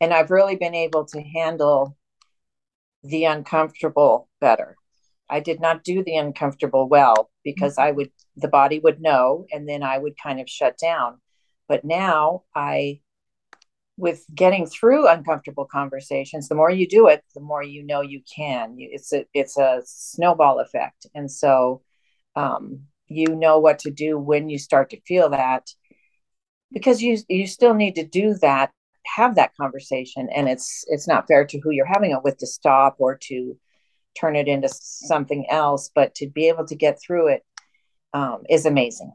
and I've really been able to handle the uncomfortable better. I did not do the uncomfortable well because I would the body would know and then I would kind of shut down. But now I with getting through uncomfortable conversations, the more you do it, the more you know you can. It's a it's a snowball effect, and so um, you know what to do when you start to feel that, because you you still need to do that, have that conversation, and it's it's not fair to who you're having it with to stop or to turn it into something else, but to be able to get through it um, is amazing.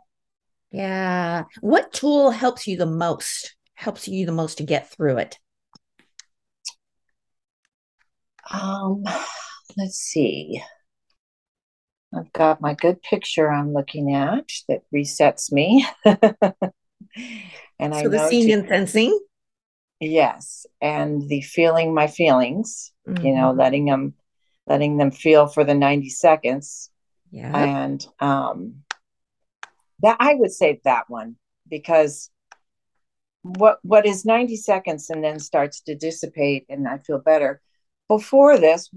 Yeah. What tool helps you the most? Helps you the most to get through it? Um, let's see. I've got my good picture I'm looking at that resets me. and so I the seeing and sensing. Yes, and the feeling my feelings. Mm-hmm. You know, mm-hmm. letting them letting them feel for the 90 seconds. Yeah. And um that I would say that one because what what is 90 seconds and then starts to dissipate and I feel better. Before this,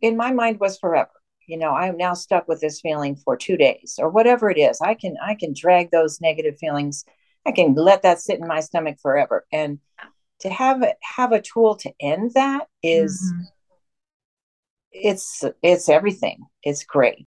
in my mind was forever. You know, I'm now stuck with this feeling for two days or whatever it is. I can I can drag those negative feelings. I can let that sit in my stomach forever. And to have have a tool to end that is, mm-hmm. it's it's everything. It's great.